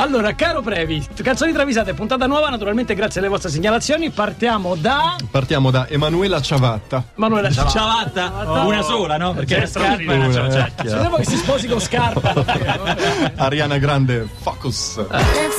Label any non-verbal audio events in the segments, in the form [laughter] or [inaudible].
Allora, caro Previ, canzoni travisate, puntata nuova, naturalmente grazie alle vostre segnalazioni. Partiamo da Partiamo da Emanuela Ciavatta. Manuela Ciavatta. Ciavatta, una sola, no? Perché scarpa è una Una, ciavatta. eh. Speriamo che si sposi con scarpa. [laughs] Ariana Grande, Focus. Let's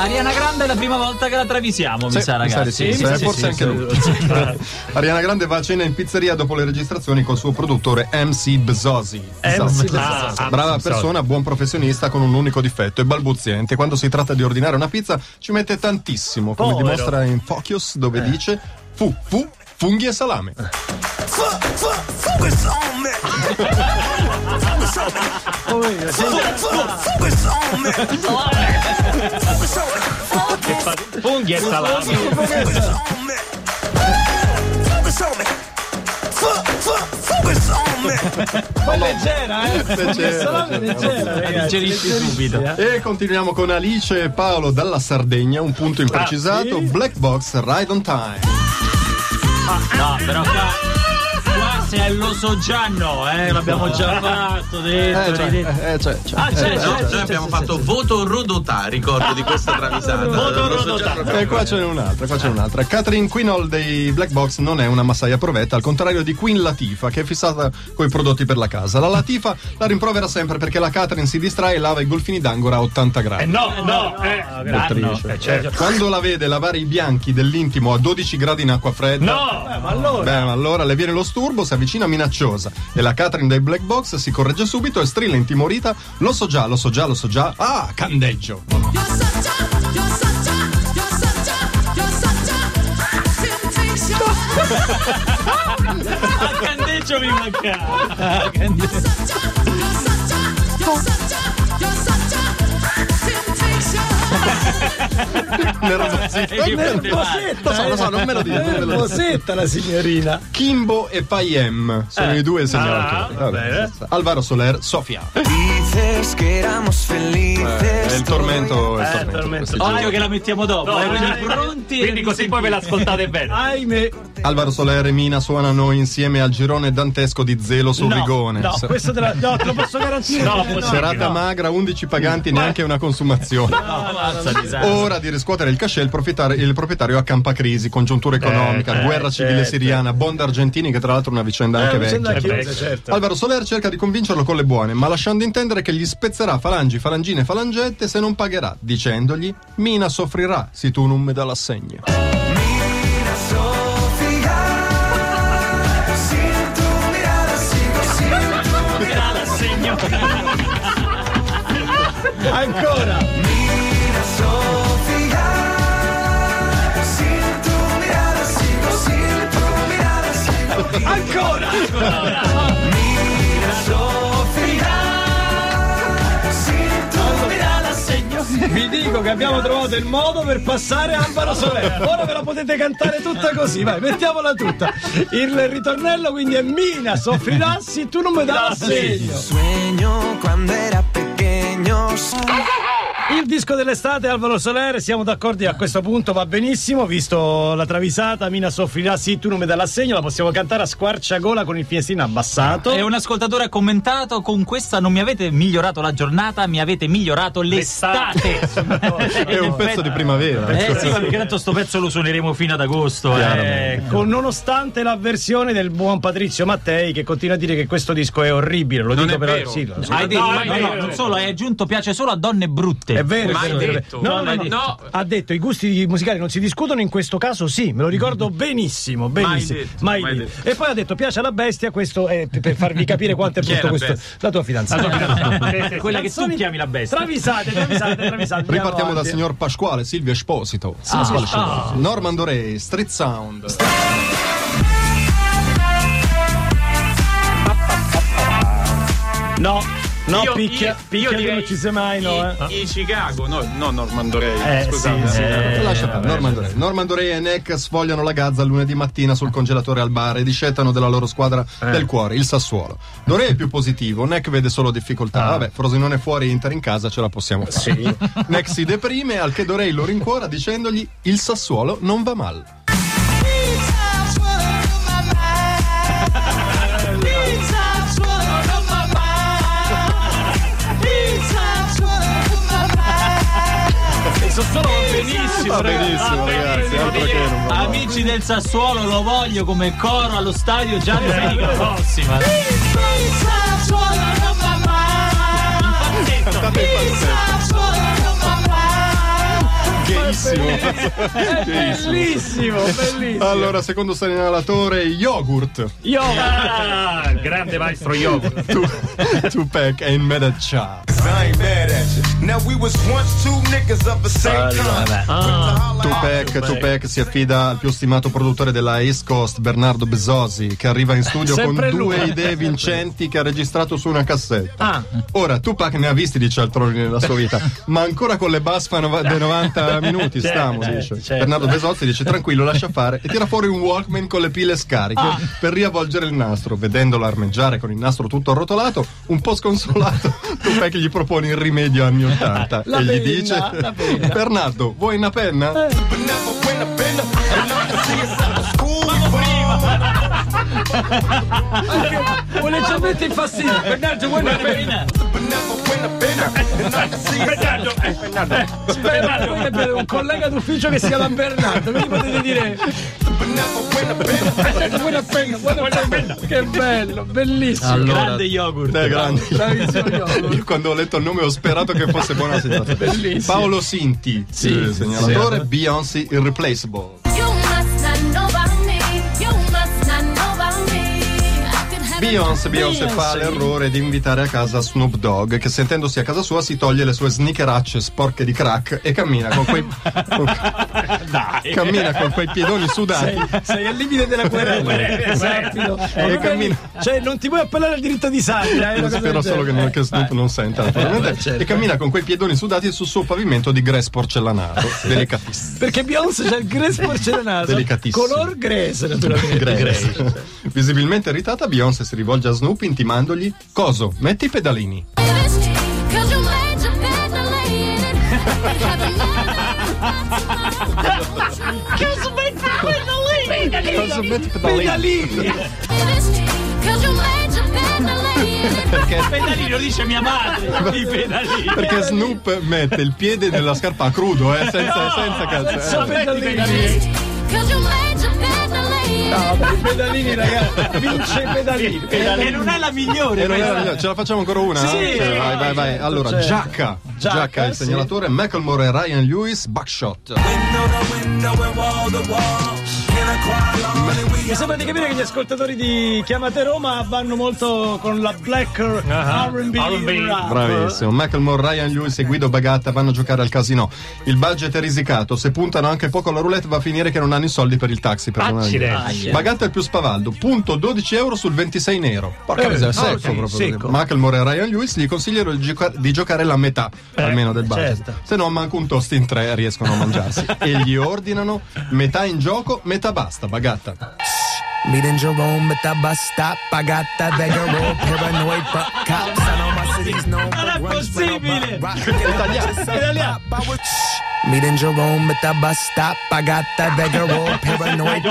Ariana Grande è la prima volta che la travisiamo, mi sa, mi sa ragazzi. sì, sì, forse anche lui. [laughs] Ariana Grande va a cena in pizzeria dopo le registrazioni col suo produttore MC Bezosi. Bezosi. Bezosi. Brava persona, buon professionista con un unico difetto, è balbuziente. Quando si tratta di ordinare una pizza ci mette tantissimo, come Povero. dimostra in Focus dove dice fu, fu, funghi e salame. Focus on me. Focus [laughs] on me. Focus on me. Focus on me. Funghi e salami. Focus on me. Focus on me. Focus on me. Poi leggera, eh? Leggera, leggera. Digerisci subito. E continuiamo con Alice e Paolo dalla Sardegna, un punto imprecisato, sì? Black Box Ride on Time. No, però qua se è lo so già no, eh, l'abbiamo già fatto, detto, Eh, cioè, ridetto. eh, cioè, cioè. Ah, c'è, No, c'è, noi c'è, abbiamo c'è, fatto voto Rodotà, ricordo di questa travisata. [laughs] Voto so Rodotà. E qua ce n'è un'altra, qua c'è un'altra. Catherine Quinol dei Black Box non è una massaia provetta, al contrario di Queen Latifa, che è fissata coi prodotti per la casa. La Latifa la rimprovera sempre perché la Catherine si distrae e lava i golfini d'angora a 80 gradi. Eh no, no, eh. Dottrice. Eh, certo. Quando la vede lavare i bianchi dell'intimo a 12 gradi in acqua fredda. No! Ma allora, Beh, ma allora le viene lo sturbo, si avvicina minacciosa e la Catherine dei Black Box si corregge subito e strilla intimorita: Lo so già, lo so già, lo so già. Ah, candeggio! [laughs] Candeggio mi manca. You're such a, you're such a, you're such a, you're such a temptation. Nervosità. nervosetta, Lo so, lo so, non me lo dico. non me lo dico. nervosetta la signorina. Kimbo e Payem sono i due segnalatori. Ah, bene. Alvaro Soler, Sofia. Dices que éramos felices. È il tormento. è il Eh, tormento. tormento. Occhio che la mettiamo dopo, No, eh, quindi dai. pronti. Quindi così poi ve l'ascoltate bene. Ahimè. Alvaro Soler e Mina suonano insieme al girone dantesco di Zelo su No, Rigone. no, questo te, la, no, te lo posso garantire. No, possibile. Serata no. magra, 11 paganti, neanche una consumazione. Ammazza. Ora di riscuotere il cachet, il proprietario, il proprietario accampa crisi, congiuntura economica, eh, guerra civile certo. siriana, bond argentini, che tra l'altro è una vicenda anche una vicenda vecchia. vecchia. certo. Alvaro Soler cerca di convincerlo con le buone, ma lasciando intendere che gli spezzerà falangi, falangine e falangette se non pagherà, dicendogli: Mina soffrirà se tu non mi dà l'assegno. Ancora. Sigo. Ancora. Mira, Sofía. Sin tu mirada segno. Vi dico che abbiamo trovato il modo per passare Alvaro Soler. Ora ve la potete cantare tutta così, vai, mettiamola tutta. Il ritornello quindi è Mina, soffrirassi, tu non mi dai l'assegno. Sueño cuando era pequeño. [laughs] Il disco dell'estate Alvaro Soler, siamo d'accordo a questo punto va benissimo, visto la travisata, Mina soffrirà, sì, tu non mi dai l'assegno, la possiamo cantare a squarciagola con il finestrino abbassato. E un ascoltatore ha commentato: Con questa non mi avete migliorato la giornata, mi avete migliorato l'estate. [laughs] È un pezzo di primavera. Eh sì, ma perché tanto sto pezzo lo suoneremo fino ad agosto. Eh. Con, nonostante l'avversione del buon Patrizio Mattei che continua a dire che questo disco è orribile, lo Non dico è però vero. sì, lo so. Hai detto, No, no, è no, non solo, hai aggiunto piace solo a donne brutte. È vero, Mai è vero. detto. No, no, Mai no, detto. no. Ha detto i gusti musicali non si discutono, in questo caso sì, me lo ricordo benissimo, benissimo. detto, Mai mai detto. E poi ha detto piace alla bestia, questo è per- farvi capire quanto è brutto la questo. bestia? La tua fidanzata. [laughs] Quella che tu chiami la bestia. Travisate, travisate, travisate. Ripartiamo dal signor Pasquale Silvio Esposito. Pasquale Esposito. Norman Doré, Street Sound. No, no, Io- picchia, io- picchia io direi non ci sei mai, no, eh. I, i Chicago, no, no Norman Dorey, Eh, scusate. sì, sì. Eh, Lascia perdere. Norman Doré e Neck sfogliano la gazza lunedì mattina sul congelatore al bar e discettano della loro squadra del cuore, il Sassuolo. Doré è più positivo, Neck vede solo difficoltà. Vabbè, Frosinone fuori, Inter in casa, ce la possiamo fare. Neck si deprime, al che Doré lo rincuora dicendogli il Sassuolo non va benissimo, Va ragazzi. benissimo, ragazzi. Altro che non va. Amici del Sassuolo, lo voglio come coro allo stadio già domenica prossima. Cantate il falsetto. Gayissimo. [laughs] Bellissimo, bellissimo. Allora, secondo segnalatore, yogurt. Io Ah, grande maestro yogurt. [laughs] Tu- Tupac e in Medacha. I ain't mad at you. Now we was once two niggas of the same kind. Tupac, Tupac si affida al più stimato produttore della East Coast, Bernardo Bezosi, che arriva in studio Sempre con lui. due idee [laughs] vincenti che ha registrato su una cassetta. Ah. Ora, Tupac ne ha visti di cialtroni nella sua vita, ma ancora con le basfa nova- dei 90 minuti stiamo, certo, dice. certo. Bernardo Bezosi dice tranquillo, lascia fare e tira fuori un Walkman con le pile scariche Ah. per riavvolgere il nastro. Vedendolo armeggiare con il nastro tutto arrotolato, un po' sconsolato, [laughs] Tupac gli propone il rimedio anni 80 La e gli penna, dice la penna. Bernardo, vuoi una penna? But vuole leggermente infastidito. Bernardo, vuoi una penna? But never win a bender. And I can see yourself Bernardo, eh, Bernardo, voi avete un collega d'ufficio che si chiama Bernardo, quindi potete dire. Bernardo, penna? Penna? Che bello, bellissimo. Grande yogurt. Eh, grande. Bravissimo io. Quando ho letto il nome ho sperato che fosse buona. Bellissimo. Paolo Sinti, Sì, il segnalatore, Beyoncé Irreplaceable. Beyoncé, Beyoncé fa l'errore di invitare a casa Snoop Dogg che sentendosi a casa sua si toglie le sue sneakeracce sporche di crack e cammina con quei [laughs] con- cammina con quei piedoni sudati Sei, sei al limite della [laughs] querela. Ma proprio cammino. lì, Cioè, non ti puoi appellare al diritto di Saglia. eh, Spero solo che, non, che Snoop non senta naturalmente Eh, certo. e cammina con quei piedoni sudati sul suo pavimento di grès porcellanato delicatissimo Perché Beyoncé c'ha il grès [laughs] porcellanato. Delicatissimo. Color grès, naturalmente. Grès. Visibilmente irritata, Beyoncé si rivolge a Snoop intimandogli: Coso, metti i pedalini. Coso, metti i pedalini. Pedalini. And lay in it. Perché, Pedalino dice mia madre. [laughs] I pedalini. perché Snoop mette il piede nella scarpa a crudo, eh, senza, senza Senza calze. pedalini. Pedalini, ragazzi. Vince i pedalini. E non è la migliore. Non questa. era migliore. Ce la facciamo ancora una? Sì, Cioè, vai, vai, vai. certo, Allora, certo. Giacca. Giacca, Giacca, il sì. segnalatore, Macklemore e Ryan Lewis, Buckshot. Mi sembra di capire che gli ascoltatori di Chiamate Roma vanno molto con la black R&B. R&B. rap. Bravissimo. Macklemore, Ryan Lewis e Guido Bagatta vanno a giocare al casino. Il budget è risicato. Se puntano anche poco alla roulette va a finire che non hanno i soldi per il taxi. Per. Bagatta è il più spavaldo. Punto 12 euro sul 26 nero. Porca Eh, miseria, no, secco sì, proprio. secco. Macklemore e Ryan Lewis gli consigliero di, gioca- di giocare la metà almeno del budget. certo. Se no, manco un toast in tre riescono a mangiarsi. [laughs] e gli ordinano metà in gioco, metà basta. Bagatta. Meeting Jerome at the bus stop. I got that beggar roll, paranoid but cops. I know my city's known Non è for grunge, but possibile. I'm rock- Italiano. Meeting Jerome at the bus stop. I got that beggar roll, paranoid.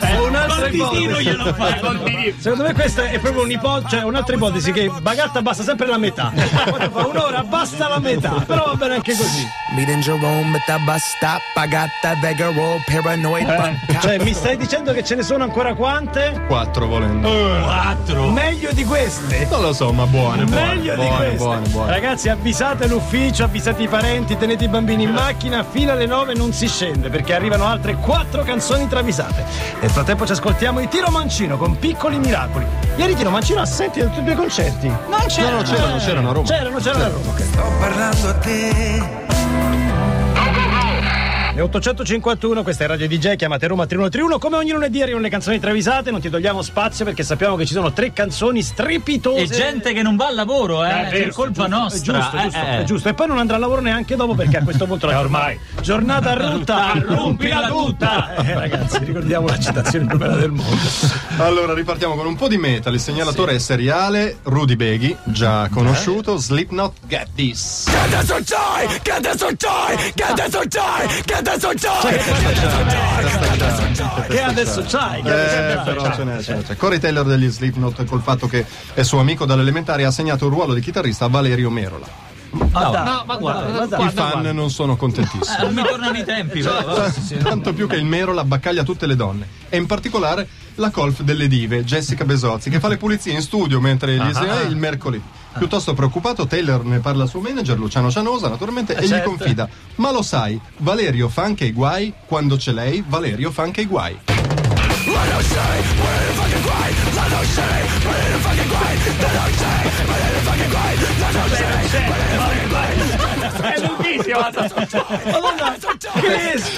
È un'altra Continino ipotesi. glielo fai. Secondo me questa è proprio un'ipotesi, cioè un'altra ipotesi che Bagatta basta sempre la metà. Quando fa un'ora basta la metà, però va bene anche così. Meeting Jerome at the bus stop. I got that beggar roll, paranoid cops. Cioè mi stai dicendo che ce ne sono ancora quante? Quattro volendo. Quattro. Meglio di queste. Non lo so, ma buone, buone. Meglio di buone, queste. buone, buone. Ragazzi, avvisate l'ufficio, avvisate i parenti, tenete i bambini in macchina, fino alle 9 non si scende perché arrivano altre quattro canzoni travisate. Nel frattempo ci ascoltiamo i Tiro Mancino con piccoli miracoli. Ieri Tiro Mancino assenti da tutti due i concerti. Non No, no, c'erano, c'erano a Roma. C'erano, c'erano a Roma. ok. Sto parlando a te. Le 851, questa è Radio DJ, chiamate Roma 3131. Come ogni lunedì arrivano le canzoni travisate, non ti togliamo spazio perché sappiamo che ci sono tre canzoni strepitose. E gente che non va al lavoro, eh. Eh, per vero, colpa È nostra. giusto, eh, giusto, eh. è giusto. E poi non andrà al lavoro neanche dopo perché a questo punto [laughs] la Eh, ormai. giornata rutta, [laughs] Rompila tutta. Eh, ragazzi, ricordiamo la citazione più bella del mondo. Allora ripartiamo con un po' di metal. Il segnalatore è seriale Rudy Beghi, già conosciuto. Slipknot, Get This. Get this or die! Get this or die! Get this or die! Get adesso c'hai? Che adesso Eh, c'hai? però ce n'è, ce n'è. Corey Taylor degli Slipknot col fatto che è suo amico dall'elementare ha assegnato il ruolo di chitarrista a Valerio Merola. No, dai. ma guarda. I fan non sono contentissimi. non mi tornano i tempi, però. Tanto più che il Mero la baccaglia tutte le donne. E in particolare la colf delle dive, Jessica Besozzi, che fa le pulizie in studio mentre gli eh, il mercoledì. Piuttosto preoccupato, Taylor ne parla al suo manager, Luciano Cianosa, naturalmente, e gli certo. confida: Ma lo sai, Valerio fa anche i guai, quando c'è lei, Valerio fa anche i guai. È lunghissimo. Madonna,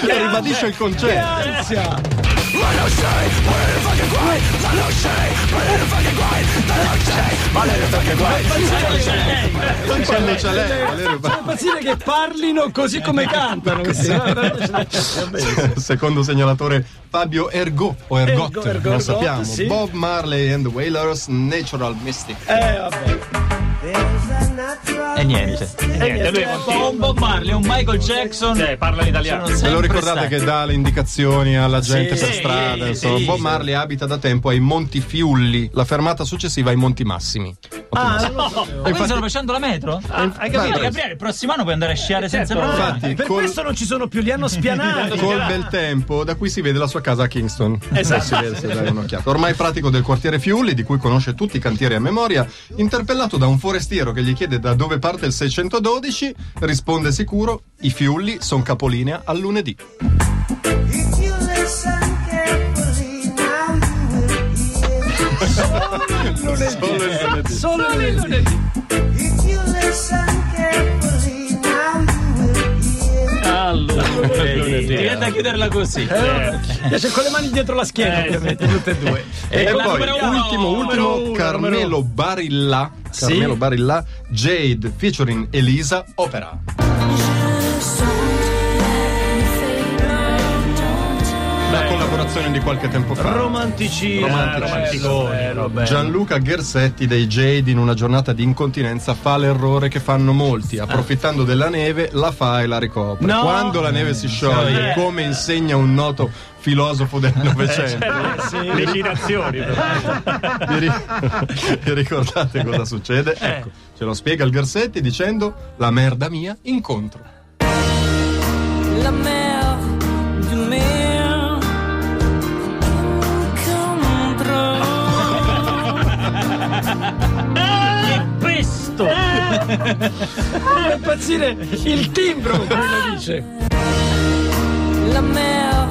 che ribadisce il concetto. ansia! Quando c'è lei, Valerio fa- Fa impazzire che parlino così come cantano. Secondo segnalatore Fabio Ergo o Ergot, Ergo, Ergo, non Ergot, sappiamo. sì. Bob Marley and the Wailers, Natural Mystic. Eh, vabbè. E niente. Niente, lui continua. Un Bob Marley, un Michael Jackson. Cioè, parla in italiano. Ve lo ricordate stati. che dà le indicazioni alla gente Sì, per strada? sì, sì, Bob sì. Marley abita da tempo ai Monti Fiulli, la fermata successiva ai Monti Massimi. Ah, non lo sapevo. Ma quindi stanno facendo la metro? hai capito? Gabriele, il prossimo anno puoi andare a sciare senza Certo. problemi. Infatti, Per col, questo non ci sono più, li hanno spianati. [laughs] col bel tempo, da qui si vede la sua casa a Kingston. Esatto. Si vede, dai un'occhiata. Ormai pratico del quartiere Fiulli, di cui conosce tutti i cantieri a memoria, interpellato da un forestiero che gli chiede da dove parte il 612, risponde sicuro: i Fiulli sono capolinea al lunedì. Hear. Solo il lunedì. Solo il lunedì. If you listen carefully, now you will hear. Allora, Viene da chiuderla così. Piace con le mani dietro la schiena, Eh, ovviamente, tutte e due. E, la [laughs] poi, numero uno, ultimo, ultimo, uno, Carmelo Barilla. Sì. Carmelo Barilla, Jade featuring Elisa, opera. Collaborazione di qualche tempo fa. Romantici, Romantici. bello, bello. Gianluca Ghersetti dei Jade in una giornata di incontinenza fa l'errore che fanno molti, approfittando della neve la fa e la ricopre. No. Quando la neve si scioglie, Eh. come insegna un noto filosofo del Novecento, le citazioni. però. vi, ri- vi ricordate cosa succede? Ecco, ce lo spiega il Ghersetti dicendo la merda mia incontro. La mer pesto! [laughs] Fa impazzire il timbro con cui lo dice. La mer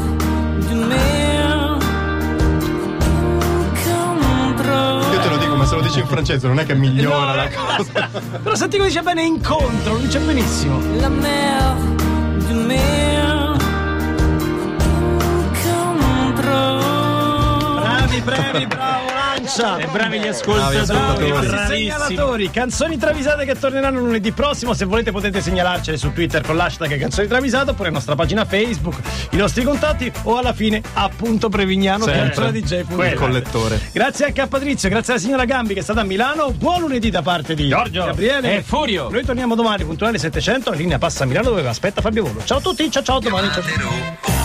du mer. Io te lo dico, ma se lo dici in francese non è che migliora la cosa. [laughs] Però senti come dice bene incontro, lo dice benissimo. La mer du mer incontro. Bravi, bravi, bravo, lancia. E bravi gli Bravi ascoltatori. ascoltatori. bravissimi. Segnalatori, canzoni travisate che torneranno lunedì prossimo. Se volete potete segnalarcele su Twitter con l'hashtag canzoni travisate oppure la nostra pagina Facebook, i nostri contatti o alla fine appunto Prevignano Sempre. DJ. Il collettore. Grazie anche a Patrizio, grazie alla signora Gambi che è stata a Milano. Buon lunedì da parte di Giorgio. Gabriele E Furio. Noi torniamo domani puntuale 700, la linea passa a Milano dove aspetta Fabio Volo. Ciao a tutti, ciao ciao domani. Ciao.